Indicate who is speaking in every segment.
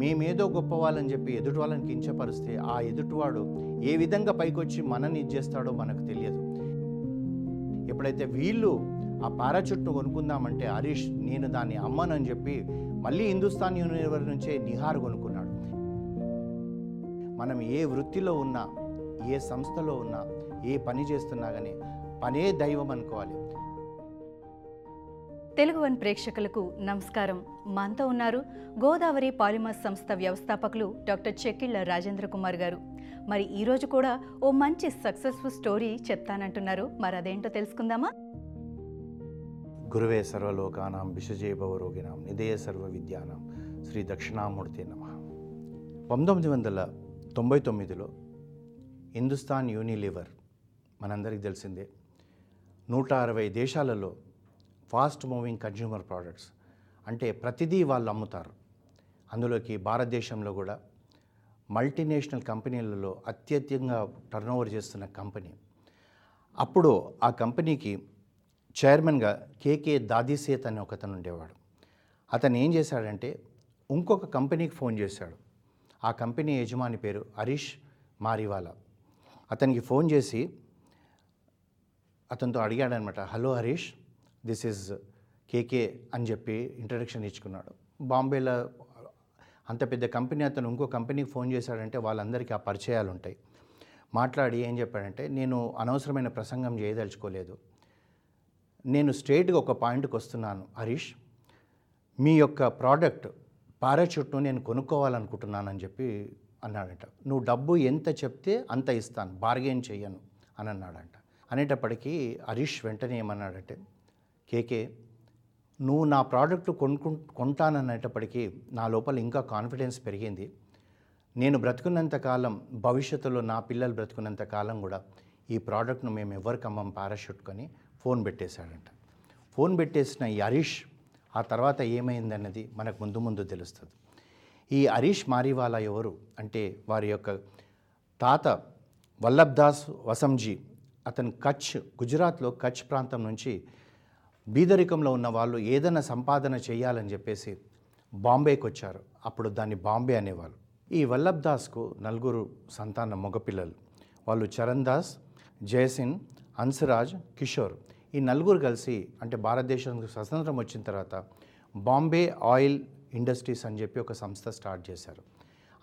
Speaker 1: మేమేదో గొప్పవాళ్ళని చెప్పి ఎదుటి వాళ్ళని కించపరిస్తే ఆ ఎదుటివాడు ఏ విధంగా పైకొచ్చి మనని ఇచ్చేస్తాడో మనకు తెలియదు. ఎప్పుడైతే వీళ్ళు ఆ పారాచుట్ను కొనుక్కుందామంటే హరీష్ నేను దాన్ని అమ్మనని చెప్పి మళ్ళీ హిందుస్థాన్ యూనివర్సిటీ నుంచే నిహార్ కొనుక్కున్నాడు. మనం ఏ వృత్తిలో ఉన్నా ఏ సంస్థలో ఉన్నా ఏ పని చేస్తున్నా కానీ పనే దైవం అనుకోవాలి.
Speaker 2: తెలుగు వన్ ప్రేక్షకులకు నమస్కారం. మనతో ఉన్నారు గోదావరి పాలిమర్ సంస్థ వ్యవస్థాపకులు డాక్టర్ చెక్కిళ్ళ రాజేంద్ర కుమార్ గారు. మరి ఈరోజు కూడా ఓ మంచి సక్సెస్ఫుల్ స్టోరీ చెప్తానంటున్నారు. మరి అదేంటో తెలుసుకుందామా?
Speaker 1: గురువే సర్వలోకానాం విషజే భవరోగినాం నిధేయ సర్వ విద్యానాం శ్రీ దక్షిణామూర్తి నమ. పంతొమ్మిది వందల తొంభై తొమ్మిదిలో హిందుస్థాన్ యూనిలివర్ మనందరికీ తెలిసిందే. నూట అరవై దేశాలలో ఫాస్ట్ మూవింగ్ కన్జ్యూమర్ ప్రోడక్ట్స్. అంటే ప్రతిదీ వాళ్ళు అమ్ముతారు. అందులోకి భారతదేశంలో కూడా మల్టీనేషనల్ కంపెనీలలో అత్యధికంగా టర్నోవర్ చేస్తున్న కంపెనీ. అప్పుడు ఆ కంపెనీకి చైర్మన్గా కేకే దాదిసేత్ అనే ఒకతను ఉండేవాడు. అతను ఏం చేశాడంటే ఇంకొక కంపెనీకి ఫోన్ చేశాడు. ఆ కంపెనీ యజమాని పేరు హరీష్ మారివాలా. అతనికి ఫోన్ చేసి అతనితో అడిగాడనమాట hello Harish this is KK అని చెప్పి ఇంట్రడక్షన్ ఇచ్చుకున్నాడు. బాంబేలో అంత పెద్ద కంపెనీ అతను ఇంకో కంపెనీకి ఫోన్ చేశాడంటే వాళ్ళందరికీ ఆ పరిచయాలు ఉంటాయి మాట్లాడి ఏం చెప్పాడంటే నేను అనవసరమైన ప్రసంగం చేయదలుచుకోలేదు. నేను స్ట్రేట్గా ఒక పాయింట్కి వస్తున్నాను హరీష్. మీ యొక్క ప్రోడక్ట్ పారాచూట్ను నేను కొనుక్కోవాలనుకుంటున్నానని చెప్పి అన్నాడంట. నువ్వు డబ్బు ఎంత చెప్తే అంత ఇస్తాను బార్గెన్ చెయ్యను అని అన్నాడంట. అనేటప్పటికీ హరీష్ వెంటనే ఏమన్నాడంటే కేకే నువ్వు నా ప్రోడక్ట్ కొనుక్కు కొంటాననేటప్పటికీ నా లోపల ఇంకా కాన్ఫిడెన్స్ పెరిగింది. నేను బ్రతుకున్నంతకాలం భవిష్యత్తులో నా పిల్లలు బ్రతుకున్నంత కాలం కూడా ఈ ప్రోడక్ట్ను మేము ఎవరికి అమ్మం పారాషూట్ కొని ఫోన్ పెట్టేశాడంట. ఫోన్ పెట్టేసిన ఈ హరీష్ ఆ తర్వాత ఏమైందన్నది మనకు ముందు ముందు తెలుస్తుంది. ఈ హరీష్ మారివాలా ఎవరు అంటే వారి యొక్క తాత వల్లభ్ దాస్ వసంజీ అతను కచ్ గుజరాత్లో కచ్ ప్రాంతం నుంచి బీదరికంలో ఉన్న వాళ్ళు ఏదైనా సంపాదన చేయాలని చెప్పేసి బాంబేకి వచ్చారు. అప్పుడు దాన్ని బాంబే అనేవాళ్ళు. ఈ వల్లభ్ దాస్కు నలుగురు సంతాన మగపిల్లలు. వాళ్ళు చరణ్ దాస్ జయసిన్ హన్సరాజ్ కిషోర్. ఈ నలుగురు కలిసి అంటే భారతదేశానికి స్వతంత్రం వచ్చిన తర్వాత బాంబే ఆయిల్ ఇండస్ట్రీస్ అని చెప్పి ఒక సంస్థ స్టార్ట్ చేశారు.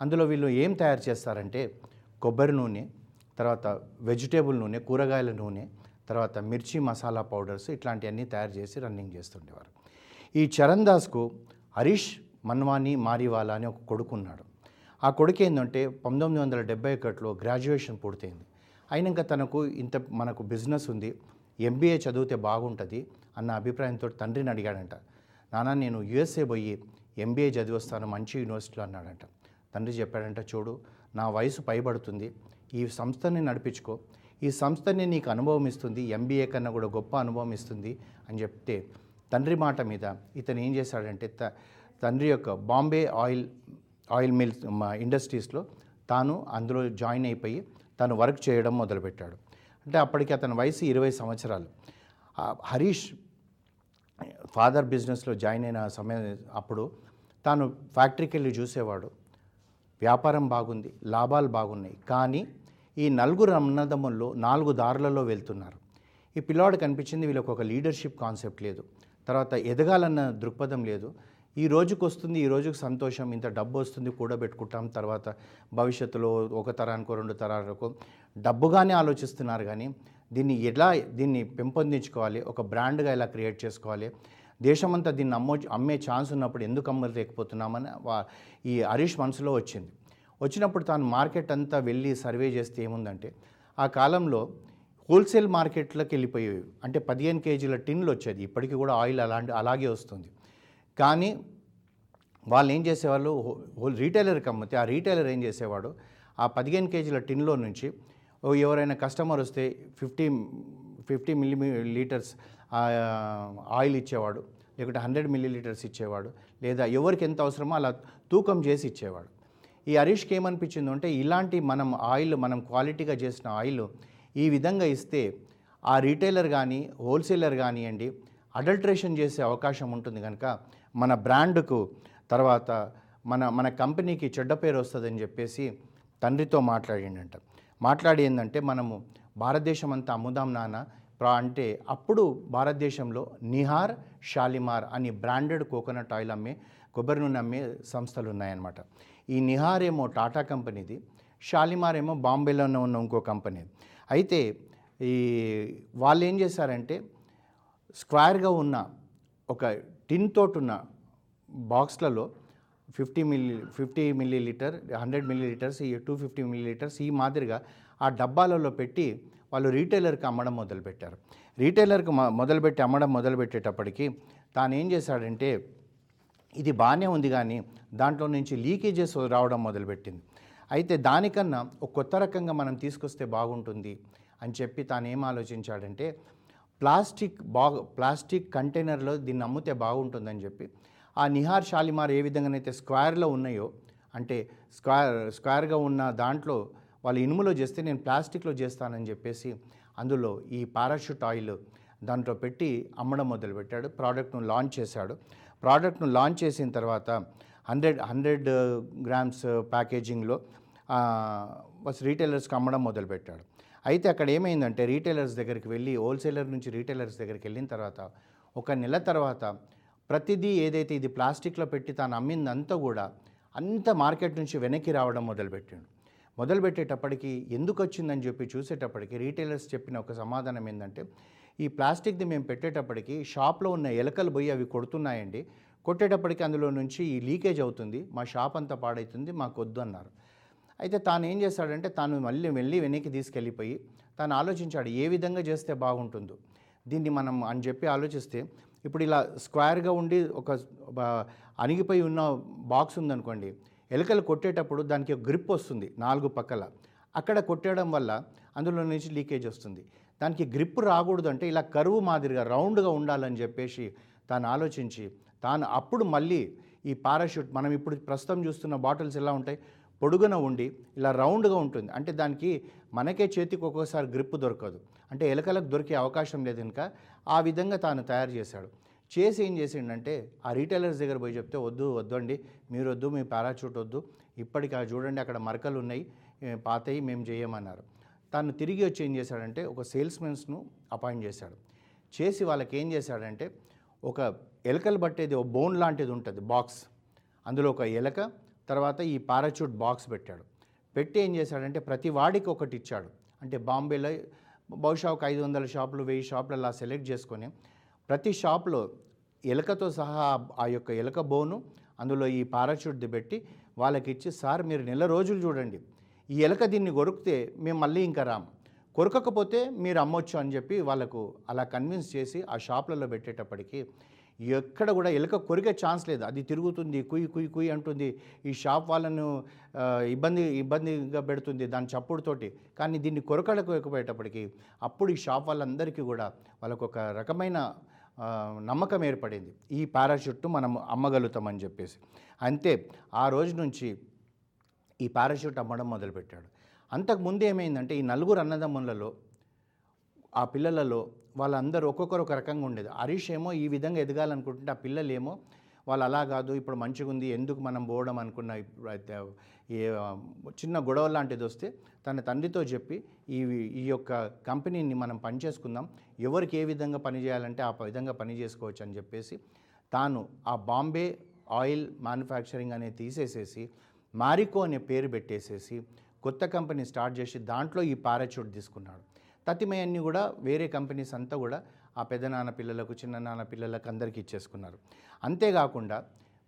Speaker 1: అందులో వీళ్ళు ఏం తయారు చేస్తారంటే కొబ్బరి నూనె తర్వాత వెజిటేబుల్ నూనె కూరగాయల నూనె తర్వాత మిర్చి మసాలా పౌడర్స్ ఇట్లాంటివన్నీ తయారు చేసి రన్నింగ్ చేస్తుండేవారు. ఈ చరణ్ దాస్కు హరీష్ మన్వాని మారివాలా అని ఒక కొడుకు ఉన్నాడు ఆ కొడుకు ఏంటంటే పంతొమ్మిది వందల డెబ్బై ఒకటిలో గ్రాడ్యుయేషన్ పూర్తయింది. అయినాక తనకు ఇంత మనకు బిజినెస్ ఉంది ఎంబీఏ చదివితే బాగుంటుంది అన్న అభిప్రాయంతో తండ్రిని అడిగాడంట. నాన్న నేను యుఎస్ఏ పోయి ఎంబీఏ చదివస్తాను మంచి యూనివర్సిటీలో అన్నాడంట. తండ్రి చెప్పాడంట చూడు నా వయసు పైబడుతుంది ఈ సంస్థని నడిపించుకో ఈ సంస్థని నీకు అనుభవం ఇస్తుంది ఎంబీఏ కన్నా కూడా గొప్ప అనుభవం ఇస్తుంది అని చెప్తే తండ్రి మాట మీద ఇతను ఏం చేశాడంటే త తండ్రి యొక్క బాంబే ఆయిల్ ఆయిల్ మిల్స్ మా ఇండస్ట్రీస్లో తాను అందులో జాయిన్ అయిపోయి తను వర్క్ చేయడం మొదలుపెట్టాడు. అంటే అప్పటికి అతని వయసు ఇరవై సంవత్సరాలు. హరీష్ ఫాదర్ బిజినెస్లో జాయిన్ అయిన సమయం అప్పుడు తాను ఫ్యాక్టరీకి వెళ్ళి చూసేవాడు. వ్యాపారం బాగుంది లాభాలు బాగున్నాయి. కానీ ఈ నలుగురు అన్నదమ్ముల్లో నాలుగు దారులలో వెళ్తున్నారు. ఈ పిల్లాడు కనిపించింది వీళ్ళకి ఒక లీడర్షిప్ కాన్సెప్ట్ లేదు. తర్వాత ఎదగాలన్న దృక్పథం లేదు. ఈ రోజుకు వస్తుంది ఈ రోజుకు సంతోషం ఇంత డబ్బు వస్తుంది కూడబెట్టుకుంటాం తర్వాత భవిష్యత్తులో ఒక తరానికో రెండు తరాలకు డబ్బుగానే ఆలోచిస్తున్నారు కానీ దీన్ని ఎలా దీన్ని పెంపొందించుకోవాలి ఒక బ్రాండ్గా ఎలా క్రియేట్ చేసుకోవాలి దేశమంతా దీన్ని అమ్మో అమ్మే ఛాన్స్ ఉన్నప్పుడు ఎందుకు అమ్మలేకపోతున్నామని ఈ హరీష్ మనసులో వచ్చింది. వచ్చినప్పుడు తాను మార్కెట్ అంతా వెళ్ళి సర్వే చేస్తే ఏముందంటే ఆ కాలంలో హోల్సేల్ మార్కెట్లోకి వెళ్ళిపోయేవి. అంటే పదిహేను కేజీల టిన్లు వచ్చేది. ఇప్పటికీ కూడా ఆయిల్ అలాంటి అలాగే వస్తుంది. కానీ వాళ్ళు ఏం చేసేవాళ్ళు? హో- రీటైలర్కి అమ్మితే ఆ రీటైలర్ ఏం చేసేవాడు? ఆ పదిహేను కేజీల టిన్లో నుంచి ఎవరైనా కస్టమర్ వస్తే fifty fifty millilitres oil ఇచ్చేవాడు. లేకుంటే హండ్రెడ్ మిల్లీ లీటర్స్ ఇచ్చేవాడు. లేదా ఎవరికి ఎంత అవసరమో అలా తూకం చేసి ఇచ్చేవాడు. ఈ హరీష్కి ఏమనిపించింది అంటే ఇలాంటి మనం ఆయిల్ మనం క్వాలిటీగా చేసిన ఆయిల్ ఈ విధంగా ఇస్తే ఆ రీటైలర్ కానీ హోల్సేలర్ కానివ్వండి అడల్ట్రేషన్ చేసే అవకాశం ఉంటుంది కనుక మన బ్రాండ్కు తర్వాత మన మన కంపెనీకి చెడ్డ పేరు వస్తుందని చెప్పేసి తండ్రితో మాట్లాడిండంట. మాట్లాడి ఏంటంటే మనము భారతదేశం అంతా అమ్ముదాం నాన్న ప్రా అంటే అప్పుడు భారతదేశంలో నిహార్ షాలిమార్ అని బ్రాండెడ్ కోకోనట్ ఆయిల్ అమ్మే కొబ్బరి నూనె అమ్మే సంస్థలు ఉన్నాయన్నమాట ఈ నిహార్ ఏమో టాటా కంపెనీది షాలిమార్ ఏమో బాంబేలోనే ఉన్న ఇంకో కంపెనీ. అయితే ఈ వాళ్ళు ఏం చేశారంటే స్క్వేర్గా ఉన్న ఒక టిన్ తోటి ఉన్న బాక్స్లలో fifty milli fifty millilitre hundred millilitres ఈ టూ ఫిఫ్టీ మిల్లీ లీటర్స్ ఈ మాదిరిగా ఆ డబ్బాలలో పెట్టి వాళ్ళు రీటైలర్కి అమ్మడం మొదలుపెట్టారు. రీటైలర్కి మొదలుపెట్టి అమ్మడం మొదలుపెట్టేటప్పటికి తాను ఏం చేశాడంటే ఇది బాగానే ఉంది కానీ దాంట్లో నుంచి లీకేజెస్ రావడం మొదలుపెట్టింది. అయితే దానికన్నా ఒక కొత్త రకంగా మనం తీసుకొస్తే బాగుంటుంది అని చెప్పి తాను ఏం ఆలోచించాడంటే ప్లాస్టిక్ బా ప్లాస్టిక్ కంటైనర్లో దీన్ని అమ్మితే బాగుంటుందని చెప్పి ఆ నిహార్ షాలిమార్ ఏ విధంగానైతే స్క్వేర్లో ఉన్నాయో అంటే స్క్వేర్ స్క్వేర్గా ఉన్న దాంట్లో వాళ్ళు ఇనుములో చేస్తే నేను ప్లాస్టిక్లో చేస్తానని చెప్పేసి అందులో ఈ పారాషూట్ ఆయిల్ దాంట్లో పెట్టి అమ్మడం మొదలుపెట్టాడు ప్రోడక్ట్ను లాంచ్ చేశాడు. ప్రోడక్ట్ను లాంచ్ చేసిన తర్వాత hundred hundred uh, grams uh, ప్యాకేజింగ్లో uh, బస్ రీటైలర్స్కి అమ్మడం మొదలుపెట్టాడు. అయితే అక్కడ ఏమైందంటే రీటైలర్స్ దగ్గరికి వెళ్ళి హోల్సేలర్ నుంచి రీటైలర్స్ దగ్గరికి వెళ్ళిన తర్వాత ఒక నెల తర్వాత ప్రతిదీ ఏదైతే ఇది ప్లాస్టిక్లో పెట్టి తాను అమ్మిందంతా కూడా అంత మార్కెట్ నుంచి వెనక్కి రావడం మొదలుపెట్టాడు. మొదలుపెట్టేటప్పటికి ఎందుకు వచ్చిందని చెప్పి చూసేటప్పటికి రీటైలర్స్ చెప్పిన ఒక సమాధానం ఏంటంటే ఈ ప్లాస్టిక్ది మేము పెట్టేటప్పటికి షాప్లో ఉన్న ఎలకలు పోయి అవి కొడుతున్నాయండి. కొట్టేటప్పటికి అందులో నుంచి ఈ లీకేజ్ అవుతుంది. మా షాప్ అంతా పాడవుతుంది మాకు వద్దు అన్నారు. అయితే తాను ఏం చేశాడంటే తాను మళ్ళీ వెళ్ళి వెనక్కి తీసుకెళ్ళిపోయి తాను ఆలోచించాడు ఏ విధంగా చేస్తే బాగుంటుందో. దీన్ని మనం అని చెప్పి ఆలోచిస్తే ఇప్పుడు ఇలా స్క్వేర్గా ఉండి ఒక అణిగిపోయి ఉన్న బాక్స్ ఉందనుకోండి ఎలుకలు కొట్టేటప్పుడు దానికి ఒక గ్రిప్ వస్తుంది నాలుగు పక్కల. అక్కడ కొట్టేయడం వల్ల అందులో నుంచి లీకేజ్ వస్తుంది. దానికి గ్రిప్ రాకూడదు అంటే ఇలా కరువు మాదిరిగా రౌండ్గా ఉండాలని చెప్పేసి తాను ఆలోచించి తాను అప్పుడు మళ్ళీ ఈ పారాషూట్ మనం ఇప్పుడు ప్రస్తుతం చూస్తున్న బాటిల్స్ ఎలా ఉంటాయి? పొడుగున ఉండి ఇలా రౌండ్గా ఉంటుంది. అంటే దానికి మనకే చేతికి ఒక్కోసారి గ్రిప్ దొరకదు. అంటే ఎలకలకు దొరికే అవకాశం లేదు కనుక ఆ విధంగా తాను తయారు చేశాడు. చేసి ఏం చేసిండంటే ఆ రీటైలర్స్ దగ్గర పోయి చెప్తే వద్దు వద్దు అండి మీరు వద్దు మీ పారాచూట్ వద్దు. ఇప్పటికి ఆ చూడండి అక్కడ మరకలు ఉన్నాయి పాతయి మేము చేయమన్నారు తను తిరిగి వచ్చి ఏం చేశాడంటే ఒక సేల్స్మెన్స్ను అపాయింట్ చేశాడు. చేసి వాళ్ళకి ఏం చేశాడంటే ఒక ఎలకలు పట్టేది ఒక బోన్ లాంటిది ఉంటుంది బాక్స్. అందులో ఒక ఎలక తర్వాత ఈ పారాచూట్ బాక్స్ పెట్టాడు. పెట్టి ఏం చేశాడంటే ప్రతి వాడికి ఒకటి ఇచ్చాడు. అంటే బాంబేలో బహుశా ఒక ఐదు వందల షాపులు వెయ్యి షాపులు అలా సెలెక్ట్ చేసుకొని ప్రతి షాప్లో ఎలకతో సహా ఆ యొక్క ఎలక బోను అందులో ఈ పారాచూట్ది పెట్టి వాళ్ళకి ఇచ్చి సార్ మీరు నెల రోజులు చూడండి. ఈ ఎలక దీన్ని కొరికితే మేము మళ్ళీ ఇంకా రాం. కొరకకపోతే మీరు అమ్మొచ్చు అని చెప్పి వాళ్ళకు అలా కన్విన్స్ చేసి ఆ షాప్లలో పెట్టేటప్పటికి ఎక్కడ కూడా ఎలుక కొరికే ఛాన్స్ లేదు. అది తిరుగుతుంది కుయ్యి కుయి కుయి అంటుంది. ఈ షాప్ వాళ్ళను ఇబ్బంది ఇబ్బందిగా పెడుతుంది దాని చప్పుడుతోటి. కానీ దీన్ని కొరకడకపోయేటప్పటికి అప్పుడు ఈ షాప్ వాళ్ళందరికీ కూడా వాళ్ళకు ఒక రకమైన నమ్మకం ఏర్పడింది. ఈ పారాషూట్ను మనం అమ్మగలుగుతామని చెప్పేసి. అంతే ఆ రోజు నుంచి ఈ పారాషూట్ అమ్మడం మొదలుపెట్టాడు. అంతకుముందు ఏమైందంటే ఈ నలుగురు అన్నదమ్ములలో ఆ పిల్లలలో వాళ్ళందరూ ఒక్కొక్కరు ఒక రకంగా ఉండేది. హరీష్ ఏమో ఈ విధంగా ఎదగాలనుకుంటుంటే ఆ పిల్లలేమో వాళ్ళు అలా కాదు ఇప్పుడు మంచిగా ఉంది ఎందుకు మనం పోవడం అనుకున్న ఇప్పుడు అయితే ఏ చిన్న గొడవ లాంటిది వస్తే తన తండ్రితో చెప్పి ఈ ఈ యొక్క కంపెనీని మనం పనిచేసుకుందాం ఎవరికి ఏ విధంగా పని చేయాలంటే ఆ విధంగా పని చేసుకోవచ్చు అని చెప్పేసి తాను ఆ బాంబే ఆయిల్ మ్యానుఫ్యాక్చరింగ్ అనేది తీసేసేసి మారికో అనే పేరు పెట్టేసేసి కొత్త కంపెనీ స్టార్ట్ చేసి దాంట్లో ఈ పారాచూట్ తీసుకున్నాడు. తతిమయన్ని కూడా వేరే కంపెనీస్ అంతా కూడా ఆ పెద్దనాన్న పిల్లలకు చిన్ననాన్న పిల్లలకు అందరికీ ఇచ్చేసుకున్నారు. అంతేకాకుండా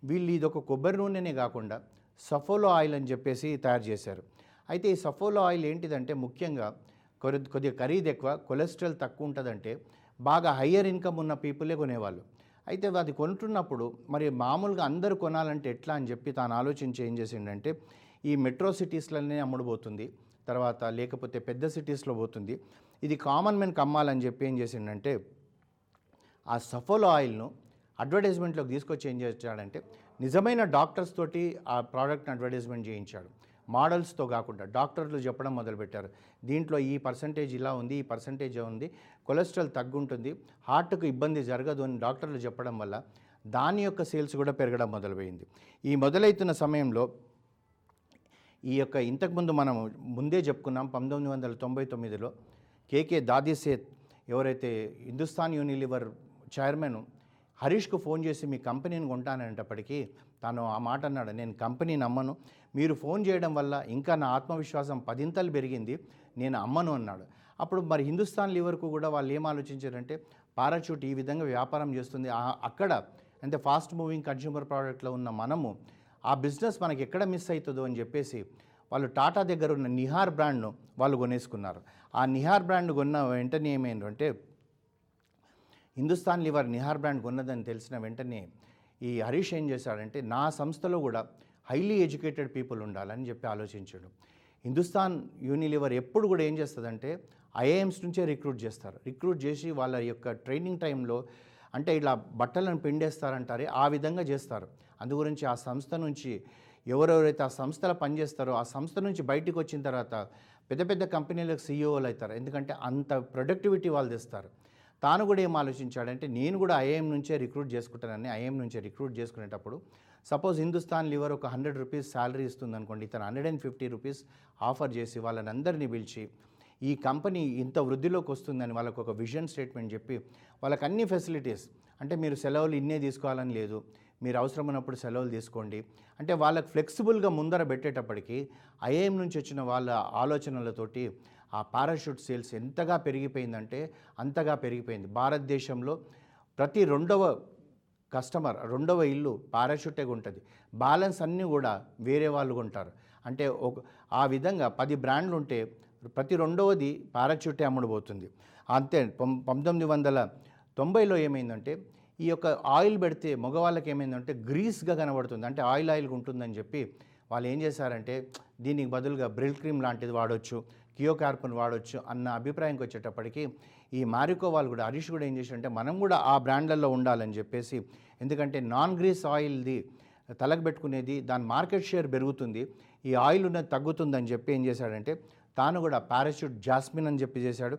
Speaker 1: వీళ్ళు ఇది ఒక కొబ్బరి నూనెనే కాకుండా సఫోలో ఆయిల్ అని చెప్పేసి తయారు చేశారు. అయితే ఈ సఫోలో ఆయిల్ ఏంటిదంటే ముఖ్యంగా కొద్ది కొద్దిగా ఖరీదు ఎక్కువ కొలెస్ట్రాల్ తక్కువ ఉంటుందంటే బాగా హయ్యర్ ఇన్కమ్ ఉన్న పీపులే కొనేవాళ్ళు. అయితే అది కొంటున్నప్పుడు మరి మామూలుగా అందరు కొనాలంటే ఎట్లా అని చెప్పి తాను ఆలోచించి ఏం చేసిండంటే ఈ మెట్రో సిటీస్లోనే అమ్ముడుపోతుంది తర్వాత లేకపోతే పెద్ద సిటీస్లో పోతుంది. ఇది కామన్ మెన్కి అమ్మాలని చెప్పి ఏం చేసిండంటే ఆ సఫోలో ఆయిల్ను అడ్వర్టైజ్మెంట్లోకి తీసుకొచ్చి ఏం చేశాడంటే నిజమైన డాక్టర్స్ తోటి ఆ ప్రోడక్ట్ని అడ్వర్టైజ్మెంట్ చేయించాడు. మోడల్స్తో కాకుండా డాక్టర్లు చెప్పడం మొదలుపెట్టారు. దీంట్లో ఈ పర్సంటేజ్ ఇలా ఉంది ఈ పర్సంటేజ్ ఉంది కొలెస్ట్రాల్ తగ్గుంటుంది హార్ట్కు ఇబ్బంది జరగదు అని డాక్టర్లు చెప్పడం వల్ల దాని యొక్క సేల్స్ కూడా పెరగడం మొదలుపోయింది. ఈ మొదలవుతున్న సమయంలో ఈ యొక్క ఇంతకుముందు మనం ముందే చెప్పుకున్నాం పంతొమ్మిది వందల తొంభై తొమ్మిదిలో కేకే దాదిసేత్ ఎవరైతే హిందుస్థాన్ యూనిలివర్ చైర్మన్ హరీష్కు ఫోన్ చేసి మీ కంపెనీని కొంటాననేటప్పటికీ తాను ఆ మాట అన్నాడు నేను కంపెనీ నమ్మను మీరు ఫోన్ చేయడం వల్ల ఇంకా నా ఆత్మవిశ్వాసం పదింతలు పెరిగింది నేను అమ్మను అన్నాడు. అప్పుడు మరి హిందుస్థాన్ లివర్కు కూడా వాళ్ళు ఏం ఆలోచించారంటే పారాచూట్ ఈ విధంగా వ్యాపారం చేస్తుంది. అక్కడ అంటే ఫాస్ట్ మూవింగ్ కన్జ్యూమర్ ప్రోడక్ట్లో ఉన్న మనము ఆ బిజినెస్ మనకి ఎక్కడ మిస్ అవుతుందో అని చెప్పేసి వాళ్ళు టాటా దగ్గర ఉన్న నిహార్ బ్రాండ్ను వాళ్ళు కొనేసుకున్నారు. ఆ నిహార్ బ్రాండ్ కొన్న వెంటనే ఏమైందంటే హిందుస్థాన్ లివర్ నిహార్ బ్రాండ్ కొన్నదని తెలిసిన వెంటనే ఈ హరీష్ ఏం చేశాడంటే నా సంస్థలో కూడా హైలీ ఎడ్యుకేటెడ్ పీపుల్ ఉండాలని చెప్పి ఆలోచించాడు. హిందుస్థాన్ యూనిలివర్ ఎప్పుడు కూడా ఏం చేస్తుందంటే ఐఏఎమ్స్ నుంచే రిక్రూట్ చేస్తారు. రిక్రూట్ చేసి వాళ్ళ యొక్క ట్రైనింగ్ టైంలో అంటే ఇలా బట్టలను పిండేస్తారంటారే ఆ విధంగా చేస్తారు. అందుగురించి ఆ సంస్థ నుంచి ఎవరెవరైతే ఆ సంస్థలో పనిచేస్తారో ఆ సంస్థ నుంచి బయటికి వచ్చిన తర్వాత పెద్ద పెద్ద కంపెనీలకు సీఈఓలు అవుతారు. ఎందుకంటే అంత ప్రొడక్టివిటీ వాళ్ళు తెస్తారు. తాను కూడా ఏం ఆలోచించాడంటే నేను కూడా ఐఏఎం నుంచే రిక్రూట్ చేసుకుంటానని ఐఏఎం నుంచే రిక్రూట్ చేసుకునేటప్పుడు సపోజ్ హిందుస్థాన్ లివర్ ఒక హండ్రెడ్ రూపీస్ శాలరీ ఇస్తుంది అనుకోండి ఇతను hundred and fifty rupees offer చేసి వాళ్ళని అందరినీ పిలిచి ఈ కంపెనీ ఇంత వృద్ధిలోకి వస్తుందని వాళ్ళకు ఒక విజన్ స్టేట్మెంట్ చెప్పి వాళ్ళకి అన్ని ఫెసిలిటీస్ అంటే మీరు సెలవులు ఇన్నే తీసుకోవాలని లేదు మీరు అవసరం ఉన్నప్పుడు సెలవులు తీసుకోండి అంటే వాళ్ళకి ఫ్లెక్సిబుల్గా ముందర పెట్టేటప్పటికి ఐఏఎం నుంచి వచ్చిన వాళ్ళ ఆలోచనలతోటి ఆ పారాషూట్ సేల్స్ ఎంతగా పెరిగిపోయిందంటే అంతగా పెరిగిపోయింది. భారతదేశంలో ప్రతి రెండవ కస్టమర్ రెండవ ఇల్లు పారాషూటేగా ఉంటుంది బ్యాలెన్స్ అన్నీ కూడా వేరే వాళ్ళు కొంటారు. అంటే ఒక ఆ విధంగా పది బ్రాండ్లు ఉంటే ప్రతి రెండవది పారాచూటే అమ్ముడుపోతుంది అంతే పం పంతొమ్మిది వందల తొంభైలో ఏమైందంటే ఈ యొక్క ఆయిల్ పెడితే మగవాళ్ళకి ఏమైందంటే గ్రీస్గా కనబడుతుంది. అంటే ఆయిల్ ఆయిల్గా ఉంటుందని చెప్పి వాళ్ళు ఏం చేశారంటే దీనికి బదులుగా బ్రిల్ క్రీమ్ లాంటిది వాడొచ్చు కియోకార్పన్ వాడవచ్చు వాడొచ్చు అన్న అభిప్రాయంకి వచ్చేటప్పటికి ఈ మారికో వాళ్ళు కూడా హరీష్ కూడా ఏం చేశారంటే మనం కూడా ఆ బ్రాండ్లలో ఉండాలని చెప్పేసి ఎందుకంటే నాన్ గ్రీస్ ఆయిల్ది తలకు పెట్టుకునేది దాని మార్కెట్ షేర్ పెరుగుతుంది ఈ ఆయిల్ ఉన్నది తగ్గుతుందని చెప్పి ఏం చేశాడంటే తాను కూడా పారాషూట్ జాస్మిన్ అని చెప్పి చేశాడు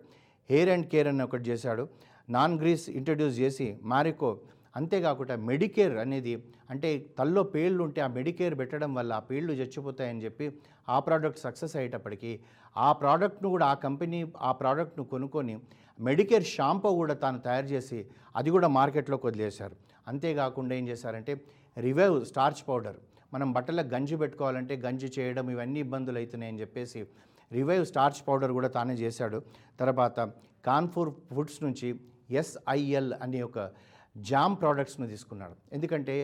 Speaker 1: హెయిర్ అండ్ కేర్ అని ఒకటి చేశాడు నాన్ గ్రీస్ ఇంట్రడ్యూస్ చేసి మారికో అంతేకాకుండా మెడికేర్ అనేది అంటే తల్లో పేళ్ళు ఉంటే ఆ మెడికేర్ పెట్టడం వల్ల ఆ పేళ్ళు చచ్చిపోతాయని చెప్పి ఆ ప్రోడక్ట్ సక్సెస్ అయ్యేటప్పటికీ ఆ ప్రోడక్ట్ను కూడా ఆ కంపెనీ ఆ ప్రోడక్ట్ను కొనుక్కొని మెడికేర్ షాంపూ కూడా తాను తయారు చేసి అది కూడా మార్కెట్లోకి వదిలేశారు. అంతేకాకుండా ఏం చేశారంటే రివైవ్ స్టార్చ్ పౌడర్. మనం బట్టలకు గంజి పెట్టుకోవాలంటే గంజి చేయడం ఇవన్నీ ఇబ్బందులు అవుతున్నాయని చెప్పేసి రివైవ్ స్టార్చ్ పౌడర్ కూడా తానే చేశాడు. తర్వాత కాన్ఫూర్ ఫుడ్స్ నుంచి ఎస్ఐఎల్ అనే ఒక జామ్ ప్రోడక్ట్స్ను తీసుకున్నాడు. ఎందుకంటే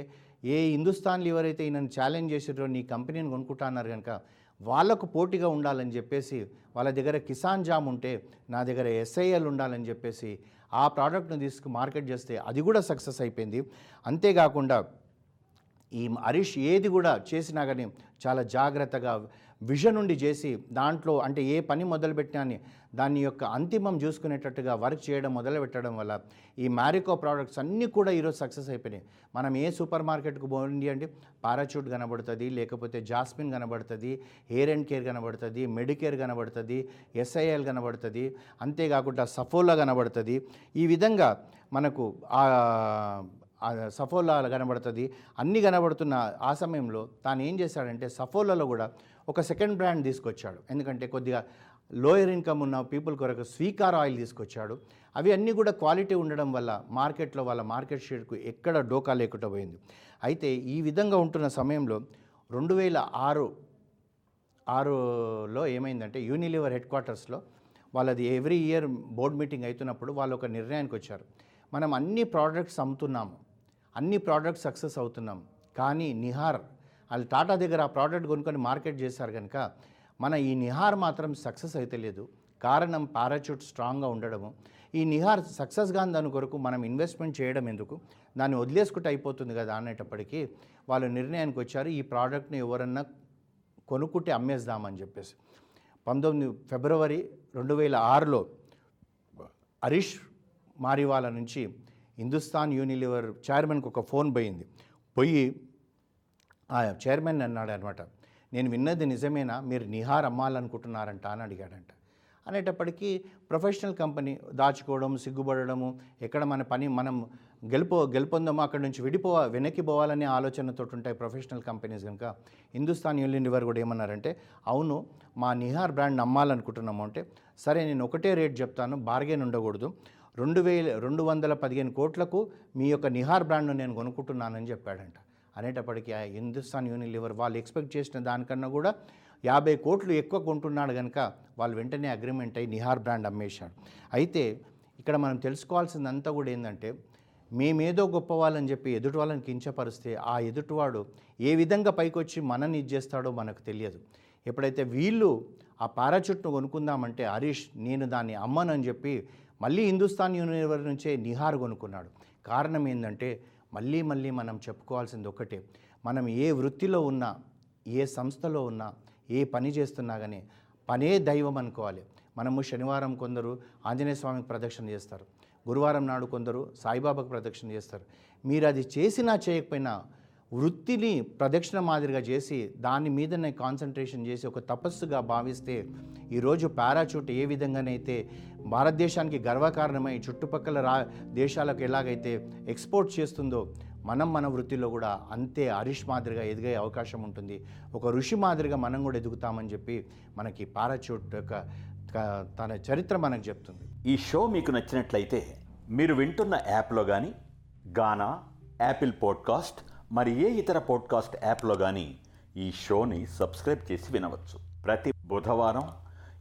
Speaker 1: ఏ హిందుస్థాన్లు ఎవరైతే ఈయనను ఛాలెంజ్ చేసారో నీ కంపెనీని కొనుక్కుంటా అన్నారు కనుక వాళ్ళకు పోటీగా ఉండాలని చెప్పేసి వాళ్ళ దగ్గర కిసాన్ జామ్ ఉంటే నా దగ్గర ఎస్ఐఎల్ ఉండాలని చెప్పేసి ఆ ప్రోడక్ట్ను తీసుకు మార్కెట్ చేస్తే అది కూడా సక్సెస్ అయిపోయింది. అంతేకాకుండా ఈ హరీష్ ఏది కూడా చేసినా కానీ చాలా జాగ్రత్తగా విజన్ నుండి చేసి దాంట్లో అంటే ఏ పని మొదలుపెట్టినా అని దాని యొక్క అంతిమం చూసుకునేటట్టుగా వర్క్ చేయడం మొదలుపెట్టడం వల్ల ఈ మ్యారికో ప్రోడక్ట్స్ అన్నీ కూడా ఈరోజు సక్సెస్ అయిపోయినాయి. మనం ఏ సూపర్ మార్కెట్కు పోండి అంటే పారాచూట్ కనబడుతుంది లేకపోతే జాస్మిన్ కనబడుతుంది హెయిర్ అండ్ కేర్ కనబడుతుంది మెడికేర్ కనబడుతుంది ఎస్ఐఎల్ కనబడుతుంది అంతేకాకుండా సఫోలా కనబడుతుంది. ఈ విధంగా మనకు సఫోలా కనబడుతుంది. అన్నీ కనబడుతున్న ఆ సమయంలో తాను ఏం చేశాడంటే సఫోలాలో కూడా ఒక సెకండ్ బ్రాండ్ తీసుకొచ్చాడు. ఎందుకంటే కొద్దిగా లోయర్ ఇన్కమ్ ఉన్న పీపుల్ కొరకు స్వీకార్ ఆయిల్ తీసుకొచ్చాడు. అవి అన్నీ కూడా క్వాలిటీ ఉండడం వల్ల మార్కెట్లో వాళ్ళ మార్కెట్ షేర్కు ఎక్కడ డోకా లేకుండా పోయింది. అయితే ఈ విధంగా ఉంటున్న సమయంలో రెండు వేల ఆరు ఆరులో ఏమైందంటే యూనిలివర్ హెడ్ క్వార్టర్స్లో వాళ్ళది ఎవ్రీ ఇయర్ బోర్డ్ మీటింగ్ అవుతున్నప్పుడు వాళ్ళు ఒక నిర్ణయానికి వచ్చారు. మనం అన్ని ప్రోడక్ట్స్ అమ్ముతున్నాము. అన్ని ప్రోడక్ట్స్ సక్సెస్ అవుతున్నాం. కానీ నిహార్ వాళ్ళు టాటా దగ్గర ఆ ప్రోడక్ట్ కొనుక్కొని మార్కెట్ చేశారు కనుక మన ఈ నిహార్ మాత్రం సక్సెస్ అయితే లేదు. కారణం పారాచూట్ స్ట్రాంగ్గా ఉండడము. ఈ నిహార్ సక్సెస్ కాని దాని కొరకు మనం ఇన్వెస్ట్మెంట్ చేయడం ఎందుకు? దాన్ని వదిలేసుకుంటే అయిపోతుంది కదా అనేటప్పటికీ వాళ్ళు నిర్ణయానికి వచ్చారు. ఈ ప్రోడక్ట్ని ఎవరన్నా కొనుక్కుంటే అమ్మేద్దామని చెప్పేసి. పంతొమ్మిది ఫిబ్రవరి రెండు వేల ఆరులో హరీష్ మారివాల నుంచి హిందుస్థాన్ యూనిలివర్ చైర్మన్కి ఒక ఫోన్ పోయింది. పోయి ఆ చైర్మన్ అన్నాడు అనమాట నేను విన్నది నిజమేనా? మీరు నిహార్ అమ్మాలనుకుంటున్నారంట అని అడిగాడంట. అనేటప్పటికీ ప్రొఫెషనల్ కంపెనీ దాచుకోవడం సిగ్గుపడడము ఎక్కడ మన పని మనం గెలుపో గెలుపొందామో అక్కడ నుంచి విడిపో వెనక్కి పోవాలనే ఆలోచనతో ఉంటాయి ప్రొఫెషనల్ కంపెనీస్ కనుక. హిందుస్థాన్ యూనిలివర్ కూడా ఏమన్నారంటే అవును మా నిహార్ బ్రాండ్ నమ్మాలనుకుంటున్నాము అంటే సరే నేను ఒకటే రేట్ చెప్తాను బార్గెన్ ఉండకూడదు. రెండు వేల రెండు వందల పదిహేను కోట్లకు మీ యొక్క నిహార్ బ్రాండ్ను నేను కొనుక్కుంటున్నానని చెప్పాడంట. అనేటప్పటికీ ఆ హిందుస్థాన్ యూనిలివర్ వాళ్ళు ఎక్స్పెక్ట్ చేసిన దానికన్నా కూడా యాభై కోట్లు ఎక్కువ కొంటున్నాడు కనుక వాళ్ళు వెంటనే అగ్రిమెంట్ అయ్యి నిహార్ బ్రాండ్ అమ్మేశాడు. అయితే ఇక్కడ మనం తెలుసుకోవాల్సిందంతా కూడా ఏంటంటే మేమేదో గొప్ప వాళ్ళని చెప్పి ఎదుటి వాళ్ళని కించపరిస్తే ఆ ఎదుటివాడు ఏ విధంగా పైకొచ్చి మనని ఇచ్చేస్తాడో మనకు తెలియదు. ఎప్పుడైతే వీళ్ళు ఆ పారాచుట్ను కొనుక్కుందామంటే హరీష్ నేను దాన్ని అమ్మనని చెప్పి మళ్ళీ హిందుస్థాన్ యూనివర్ నుంచే నిహార్ కొనుక్కున్నాడు. కారణం ఏంటంటే మళ్ళీ మళ్ళీ మనం చెప్పుకోవాల్సింది ఒకటే మనం ఏ వృత్తిలో ఉన్నా ఏ సంస్థలో ఉన్నా ఏ పని చేస్తున్నా కానీ పనే దైవం అనుకోవాలి. మనము శనివారం కొందరు ఆంజనేయ స్వామికి ప్రదక్షిణ చేస్తారు. గురువారం నాడు కొందరు సాయిబాబాకు ప్రదక్షిణ చేస్తారు. మీరు అది చేసినా చేయకపోయినా వృత్తిని ప్రదక్షిణ మాదిరిగా చేసి దాని మీదనే కాన్సన్ట్రేషన్ చేసి ఒక తపస్సుగా భావిస్తే ఈరోజు పారాచూట్ ఏ విధంగానైతే భారతదేశానికి గర్వకారణమై చుట్టుపక్కల రా దేశాలకు ఎలాగైతే ఎక్స్పోర్ట్ చేస్తుందో మనం మన వృత్తిలో కూడా అంతే హరీష్ మాదిరిగా ఎదిగే అవకాశం ఉంటుంది. ఒక ఋషి మాదిరిగా మనం కూడా ఎదుగుతామని చెప్పి మనకి పారాచూట్ యొక్క తన చరిత్ర మనకు చెప్తుంది.
Speaker 3: ఈ షో మీకు నచ్చినట్లయితే మీరు వింటున్న యాప్లో కానీ గానా యాపిల్ పాడ్కాస్ట్ మరి ఏ ఇతర పాడ్కాస్ట్ యాప్లో కానీ ఈ షోని సబ్స్క్రైబ్ చేసి వినవచ్చు. ప్రతి బుధవారం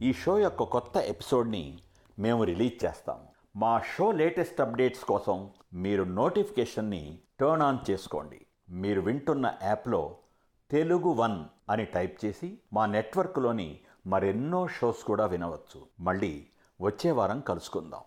Speaker 3: ఈ షో యొక్క కొత్త ఎపిసోడ్ని మేము రిలీజ్ చేస్తాము మా షో లేటెస్ట్ అప్డేట్స్ కోసం మీరు నోటిఫికేషన్ని టర్న్ ఆన్ చేసుకోండి. మీరు వింటున్న యాప్లో తెలుగు వన్ అని టైప్ చేసి మా నెట్వర్క్లోని మరెన్నో షోస్ కూడా వినవచ్చు. మళ్ళీ వచ్చే వారం కలుసుకుందాం.